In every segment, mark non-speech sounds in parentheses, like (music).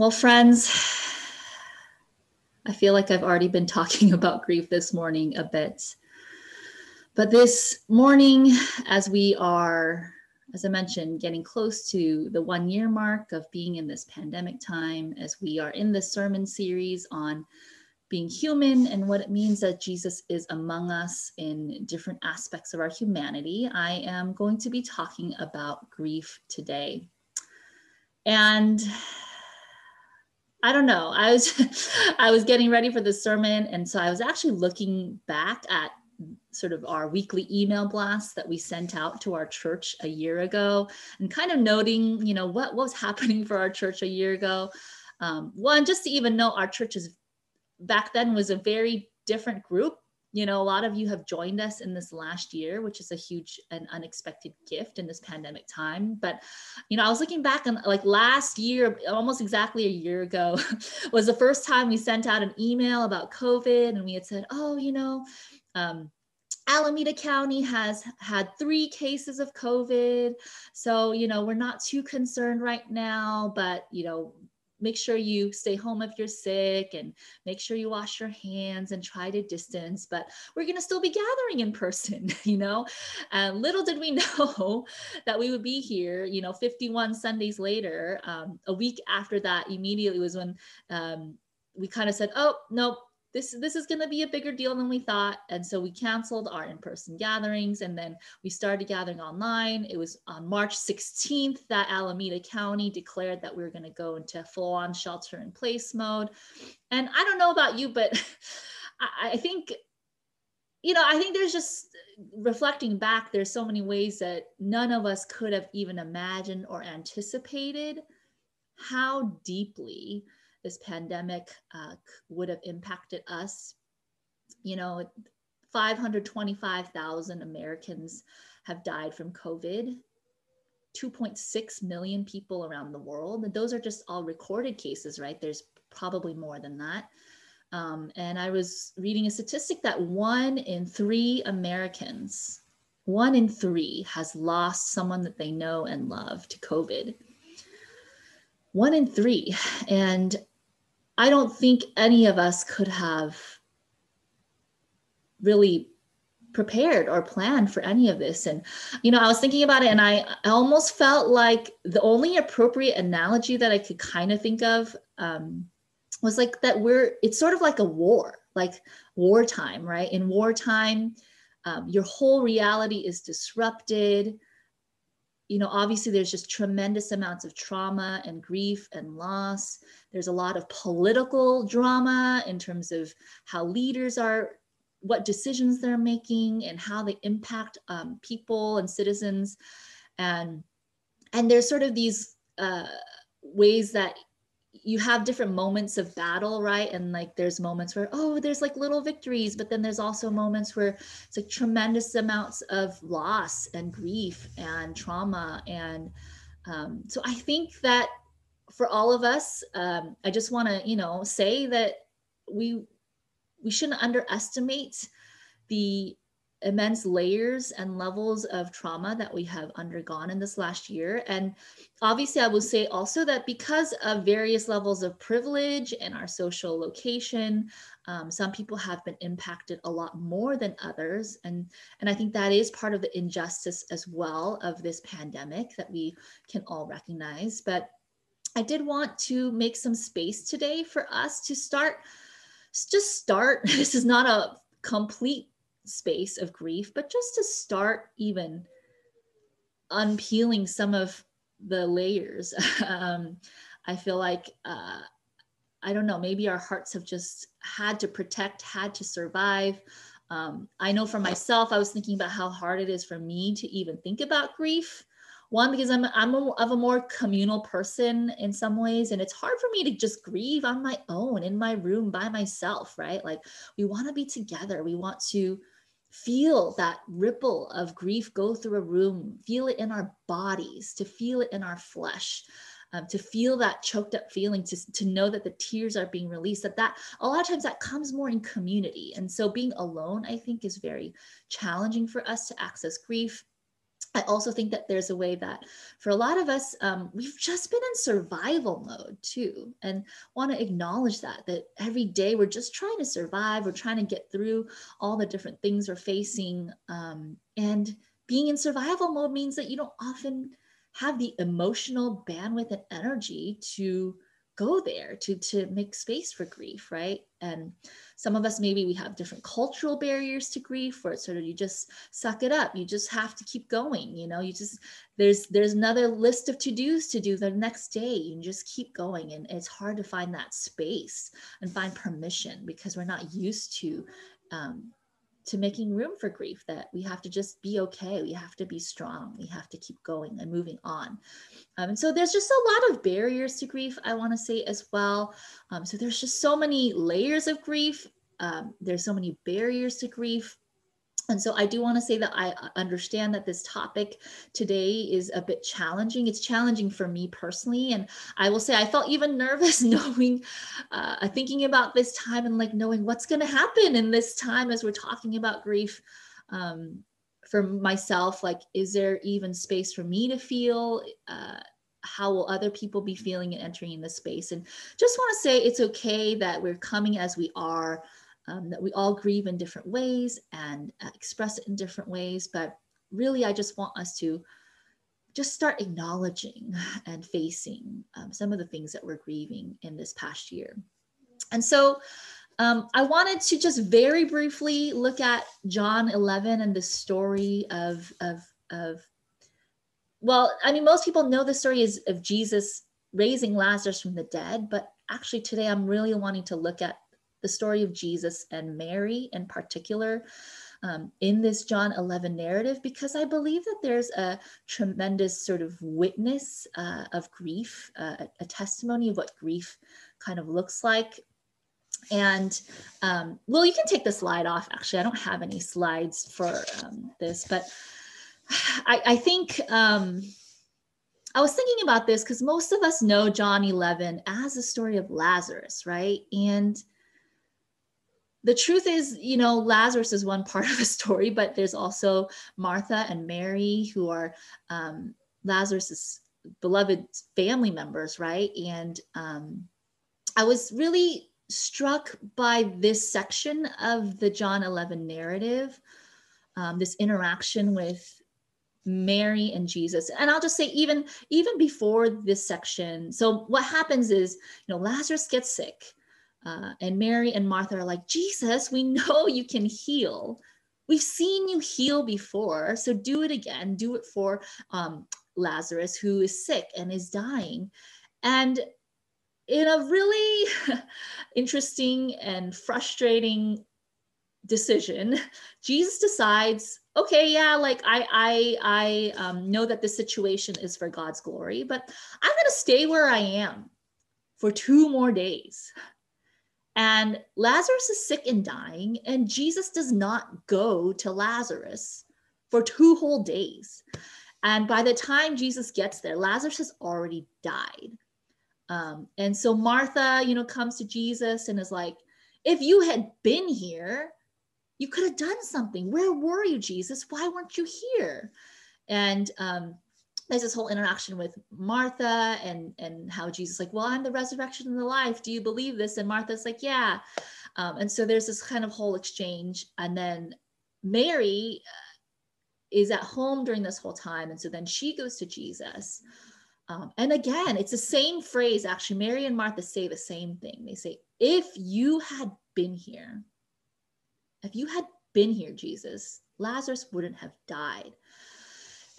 Well, friends, I feel like I've already been talking (laughs) about grief this morning a bit. But this morning, as we are, as I mentioned, getting close to the one year mark of being in this pandemic time, as we are in this sermon series on being human and what it means that Jesus is among us in different aspects of our humanity, I am going to be talking about grief today. And I don't know. I was (laughs) I was getting ready for the sermon and so I was actually looking back at sort of our weekly email blast that we sent out to our church a year ago and kind of noting, you know, what, what was (laughs) happening for our church a year ago. Um, one, just to even know our church is back then was a very different group you know, a lot of you have joined us in this last year, which is a huge and unexpected gift in this pandemic time. But, you know, I was looking back and like last year, almost exactly a year ago, (laughs) was the first time we sent out an email about COVID and we had said, oh, you know, um, Alameda County has had three cases of COVID. So, you know, we're not too concerned right now, but, you know, make sure you stay home if you're sick and make sure you wash your hands and try to distance but we're going to still be gathering in person (laughs) you know? And little did we (laughs) know that we would be here you know 51 sundays later um, a week after that immediately was when um, we kind of said oh nope this this is going to be a bigger deal than we thought. And so we canceled our in-person gatherings and then we started gathering online. It was on march 16th that alameda county declared that we were going to go into full-on shelter in place mode. And i don't know about you but (laughs) I, I think you know i think there's just reflecting back there's so many ways that none of us could have even imagined or anticipated how deeply this pandemic uh, would have impacted us. You know, 525,000 Americans have died from COVID. 2.6 million people around the world. And those are just all recorded cases, right? There's probably more than that. Um, and I was reading a statistic that one in three Americans, one in three has lost someone that they know and love to COVID. One in three. And I don't think any of us could have really prepared or planned for any of this. And, you know, I was thinking about it and I, almost felt like the only appropriate analogy that I could kind of think of um, was like that we're, it's sort of like a war, like wartime, right? In wartime, um, your whole reality is disrupted you know, obviously there's just tremendous amounts of trauma and grief and loss. There's a lot of political drama in terms of how leaders are, what decisions they're making, and how they impact um, people and citizens. And and there's sort of these uh, ways that you have different moments of battle, right? And like there's moments where, oh, there's like little victories, but then there's also moments where it's like tremendous amounts of loss and grief and trauma. And um, so I think that for all of us, um, I just want to, you know, say that we we shouldn't underestimate the immense layers and levels of trauma that we have undergone in this last year. And obviously, I will say also that because of various levels of privilege and our social location, um, some people have been impacted a lot more than others. And, and I think that is part of the injustice as well of this pandemic that we can all recognize. But I did want to make some space today for us to start just start. (laughs) This is not a complete space of grief, but just to start even unpeeling some of the layers. (laughs) um, I feel like, uh, I don't know, maybe our hearts have just had to protect, had to survive. Um, I know for myself, I was thinking about how hard it is for me to even think about grief. One, because I'm I'm a, of a more communal person in some ways, and it's hard for me to just grieve on my own in my room by myself, right? Like we want to be together, we want to feel that ripple of grief go through a room, feel it in our bodies, to feel it in our flesh. Um, to feel that choked up feeling to, to know that the tears are being released that that a lot of times that comes more in community and so being alone i think is very challenging for us to access grief I also think that there's a way that for a lot of us, um, we've just been in survival mode too, and want to acknowledge that, that every day we're just trying to survive, we're trying to get through all the different things we're facing. Um, and being in survival mode means that you don't often have the emotional bandwidth and energy to go there to to make space for grief right and some of us maybe we have different cultural barriers to grief where it's sort of you just suck it up. You just have to keep going you know? You just there's there's another list of to-dos to do the next day. You just keep going. And it's hard to find that space and find permission because we're not used to um, to making room for grief that we have to just be okay we have to be strong we have to keep going and moving on. Um, and so there's just a lot of barriers to grief i want to say as well. Um, so there's just so many layers of grief. Um, there's so many barriers to grief and so I do want to say that I understand that this topic today is a bit challenging. It's challenging for me personally. And I will say I felt even (laughs) nervous knowing, uh, thinking about this time and like knowing what's going to happen in this time as we're talking about grief. Um, for myself, like, is there even space for me to feel? Uh, how will other people be feeling and entering in this space? And just want to say it's okay that we're coming as we are um, that we all grieve in different ways and uh, express it in different ways. But really, I just want us to just start acknowledging (laughs) and facing um, some of the things that we're grieving in this past year. And so um, I wanted to just very briefly look at John 11 and the story of, of, of, well, I mean, most people know the story is of Jesus raising Lazarus from the dead, but actually today I'm really wanting to look at the story of Jesus and Mary in particular um, in this John 11 narrative because I believe that there's a tremendous sort of witness uh, of grief, uh, a testimony of what grief kind of looks like. And um, well, you can take the slide off. Actually, I don't have any slides for um, this, but I, I think um, I was thinking about this because most of us know John 11 as a story of Lazarus, right? And the truth is, you know, Lazarus is one part (laughs) of the story, but there's also Martha and Mary who are um, Lazarus's beloved family members, right? And um, I was really struck by this section of the John 11 narrative, um, this interaction with Mary and Jesus. And I'll just say, even even before this section, so what happens is, you know, Lazarus gets sick uh, and Mary and Martha are like, Jesus, we know you can heal. We've seen you heal before, so do it again. Do it for um, Lazarus, who is sick and is dying. And in a really (laughs) interesting and frustrating decision, (laughs) Jesus decides, okay, yeah, like I I I um, know that this situation is for God's glory, but I'm gonna stay where I am for two more days. And Lazarus is sick and dying, and Jesus does not go to Lazarus for two whole days. And by the time Jesus gets there, Lazarus has already died. Um, and so Martha, you know, comes to Jesus and is like, if you had been here, you could have done something. Where were you, Jesus? Why weren't you here? And um, there's this whole interaction with Martha and and how Jesus like, well, I'm the resurrection and the life. Do you believe this? And Martha's like, yeah. Um, and so there's this kind of whole exchange, and then Mary uh, is at home during this whole time, and so then she goes to Jesus. Um, and again, it's the same phrase. Actually, Mary and Martha say the same thing. They say, "If you had been here, if you had been here, Jesus, Lazarus wouldn't have died."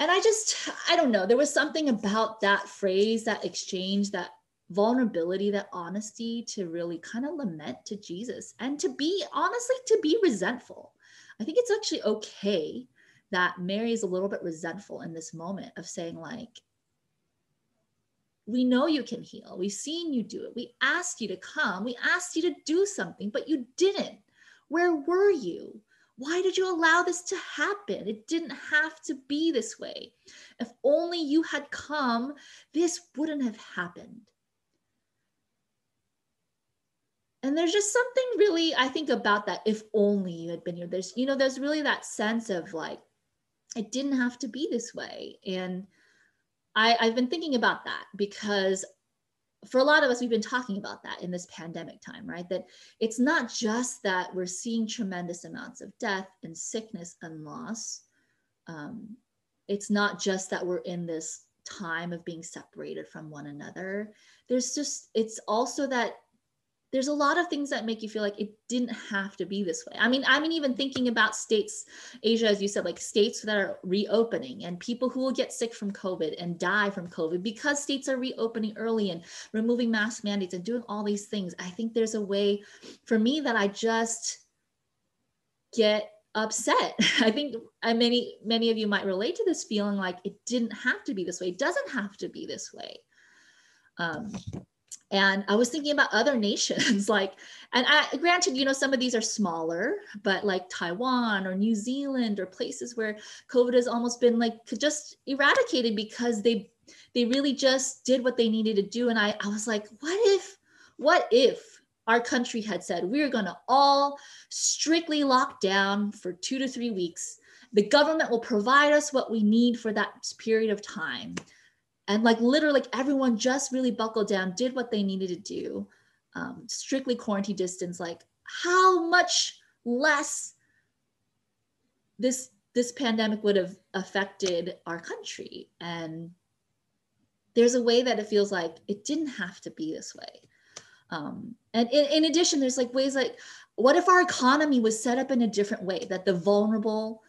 And I just, I don't know, there was something about that phrase, that exchange, that vulnerability, that honesty to really kind of lament to Jesus and to be, honestly, to be resentful. I think it's actually okay that Mary is a little bit resentful in this moment of saying, like, we know you can heal. We've seen you do it. We asked you to come. We asked you to do something, but you didn't. Where were you? Why did you allow this to happen? It didn't have to be this way. If only you had come, this wouldn't have happened. And there's just something really, I think, about that. If only you had been here. There's, you know, there's really that sense of like, it didn't have to be this way. And I, I've been thinking about that because for a lot of us, we've been talking about that in this pandemic time, right? That it's not just that we're seeing tremendous amounts of death and sickness and loss. Um, it's not just that we're in this time of being separated from one another. There's just, it's also that there's a lot of things that make you feel like it didn't have to be this way. I mean, I mean, even thinking about states, Asia, as you said, like states that are reopening and people who will get sick from COVID and die from COVID because states are reopening early and removing mask mandates and doing all these things. I think there's a way for me that I just get upset. (laughs) I think many, many of you might relate to this feeling like it didn't have to be this way. It doesn't have to be this way. Um, and i was thinking about other nations (laughs) like and I, granted you know some of these are smaller but like taiwan or new zealand or places where covid has almost been like just eradicated because they they really just did what they needed to do. And i i was like what if what if our country had said we're going to all strictly lock down for two to three weeks. The government will provide us what we need for that period of time and like literally like everyone just really buckled down did what they needed to do um, strictly quarantine distance like how much less this this pandemic would have affected our country. And there's a way that it feels like it didn't have to be this way. Um, and in, in addition there's like ways like what if our economy was set up in a different way that the vulnerable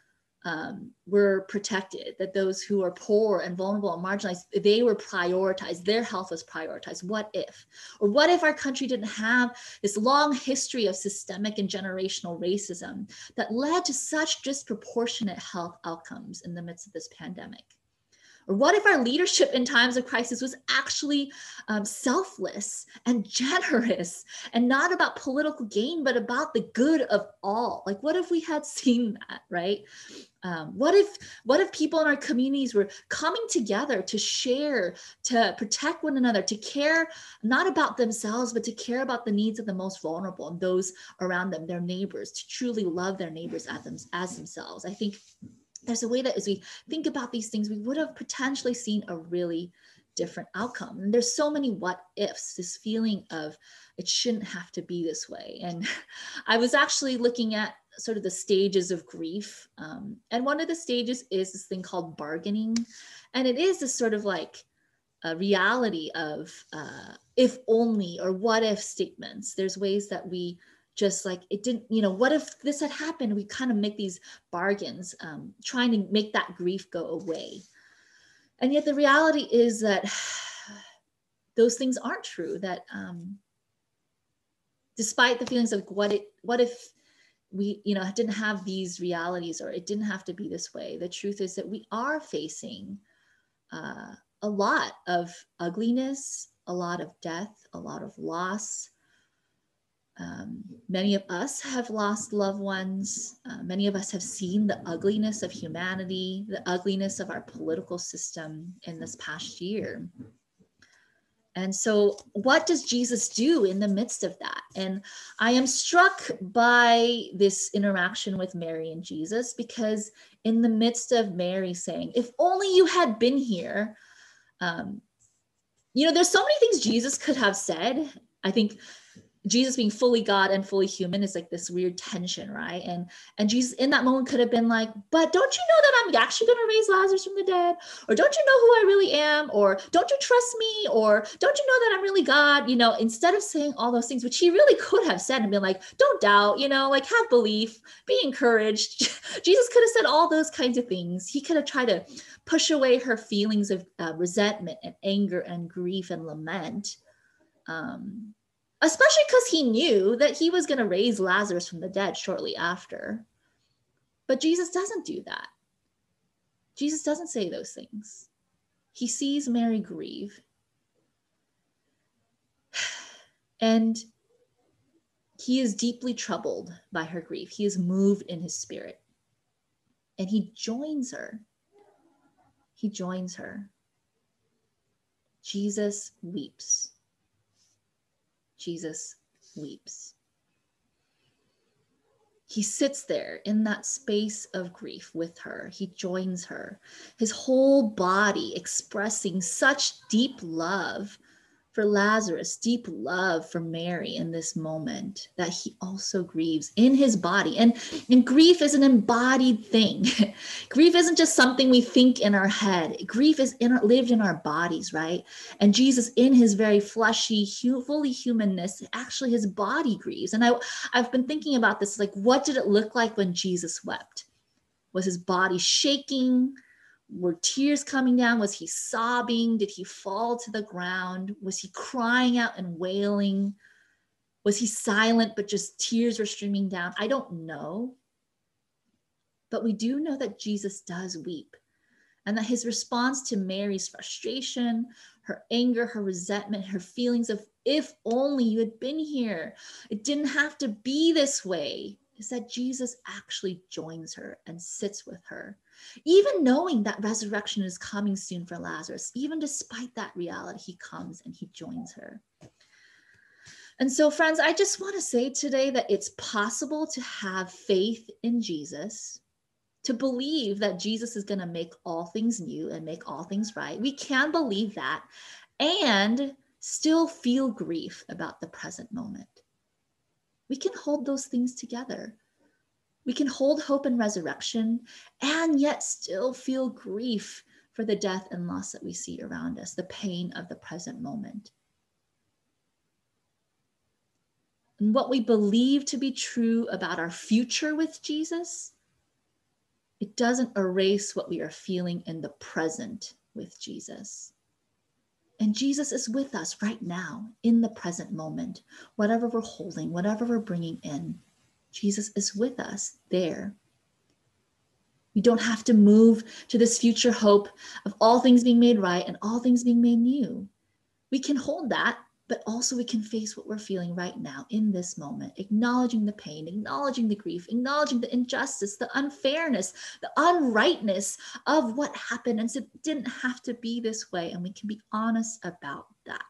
um, were protected, that those who are poor and vulnerable and marginalized, they were prioritized, their health was prioritized. What if? Or what if our country didn't have this long history of systemic and generational racism that led to such disproportionate health outcomes in the midst of this pandemic? Or what if our leadership in times of crisis was actually um, selfless and (laughs) generous and not about political gain, but about the good of all? Like, what if we had seen that, right? Um, what if what if people in our communities were coming together to share to protect one another to care not about themselves but to care about the needs of the most vulnerable and those around them their neighbors to truly love their neighbors as, them, as themselves i think there's a way that as we think about these things, we would have potentially seen a really different outcome. And there's so many what ifs, this feeling of it shouldn't have to be this way. And (laughs) I was actually looking at sort of the stages of grief. Um, and one of the stages is this thing called bargaining. And it is this sort of like a reality of uh, if only or what if statements. There's ways that we just like it didn't you know what if this had happened we kind of make these bargains um, trying to make that grief go away and yet the reality is that (sighs) those things aren't true that um, despite the feelings of what it what if we you know didn't have these realities or it didn't have to be this way the truth is that we are facing uh, a lot of ugliness a lot of death a lot of loss um, many of us have lost loved ones. Uh, many of us have seen the ugliness of humanity, the ugliness of our political system in this past year. And so, what does Jesus do in the midst of that? And I am struck by this interaction with Mary and Jesus because, in the midst of Mary saying, If only you had been here, um, you know, there's so many things Jesus could have said. I think Jesus being fully God and fully human is like this weird tension, right? And and Jesus in that moment could have been like, but don't you know that I'm actually gonna raise Lazarus from the dead? Or don't you know who I really am? Or don't you trust me? Or don't you know that I'm really God? You know, instead of saying all those things, which he really could have said and been like, don't doubt, you know, like have belief, be encouraged. (laughs) Jesus could have said all those kinds of things. He could have tried to push away her feelings of uh, resentment and anger and grief and lament. Um, especially because he knew that he was going to raise Lazarus from the dead shortly after. But Jesus doesn't do that. Jesus doesn't say those things. He sees Mary grieve. (sighs) And he is deeply troubled by her grief. He is moved in his spirit. And he joins her. He joins her. Jesus weeps. Jesus weeps. he sits there in that space of grief with her. He joins her, his whole body expressing such deep love for Lazarus, deep love for Mary in this moment that he also grieves in his body. And, and grief is an embodied thing. (laughs) grief isn't just something we think in our head. Grief is in, lived in our bodies, right? And Jesus, in his very fleshy, fully humanness, actually his body grieves. And I, I've been thinking about this like, what did it look like when Jesus wept? Was his body shaking? Were tears coming down? Was he sobbing? Did he fall to the ground? Was he crying out and wailing? Was he silent, but just tears were streaming down? I don't know. But we do know that Jesus does weep and that his response to Mary's frustration, her anger, her resentment, her feelings of, if only you had been here, it didn't have to be this way, is that Jesus actually joins her and sits with her even knowing that resurrection is coming soon for Lazarus, even despite that reality, he comes and he joins her. And so, friends, I just want to say today that it's possible to have faith in Jesus, to believe that Jesus is going to make all things new and make all things right. We can believe that and still feel grief about the present moment. We can hold those things together. We can hold hope and resurrection and yet still feel grief for the death and loss that we see around us, the pain of the present moment. And what we believe to be true about our future with Jesus, it doesn't erase what we are feeling in the present with Jesus. And Jesus is with us right now in the present moment, whatever we're holding, whatever we're bringing in. Jesus is with us there. We don't have to move to this future hope of all things being made right and all things being made new. We can hold that, but also we can face what we're feeling right now in this moment, acknowledging the pain, acknowledging the grief, acknowledging the injustice, the unfairness, the unrightness of what happened. And it didn't have to be this way. And we can be honest about that.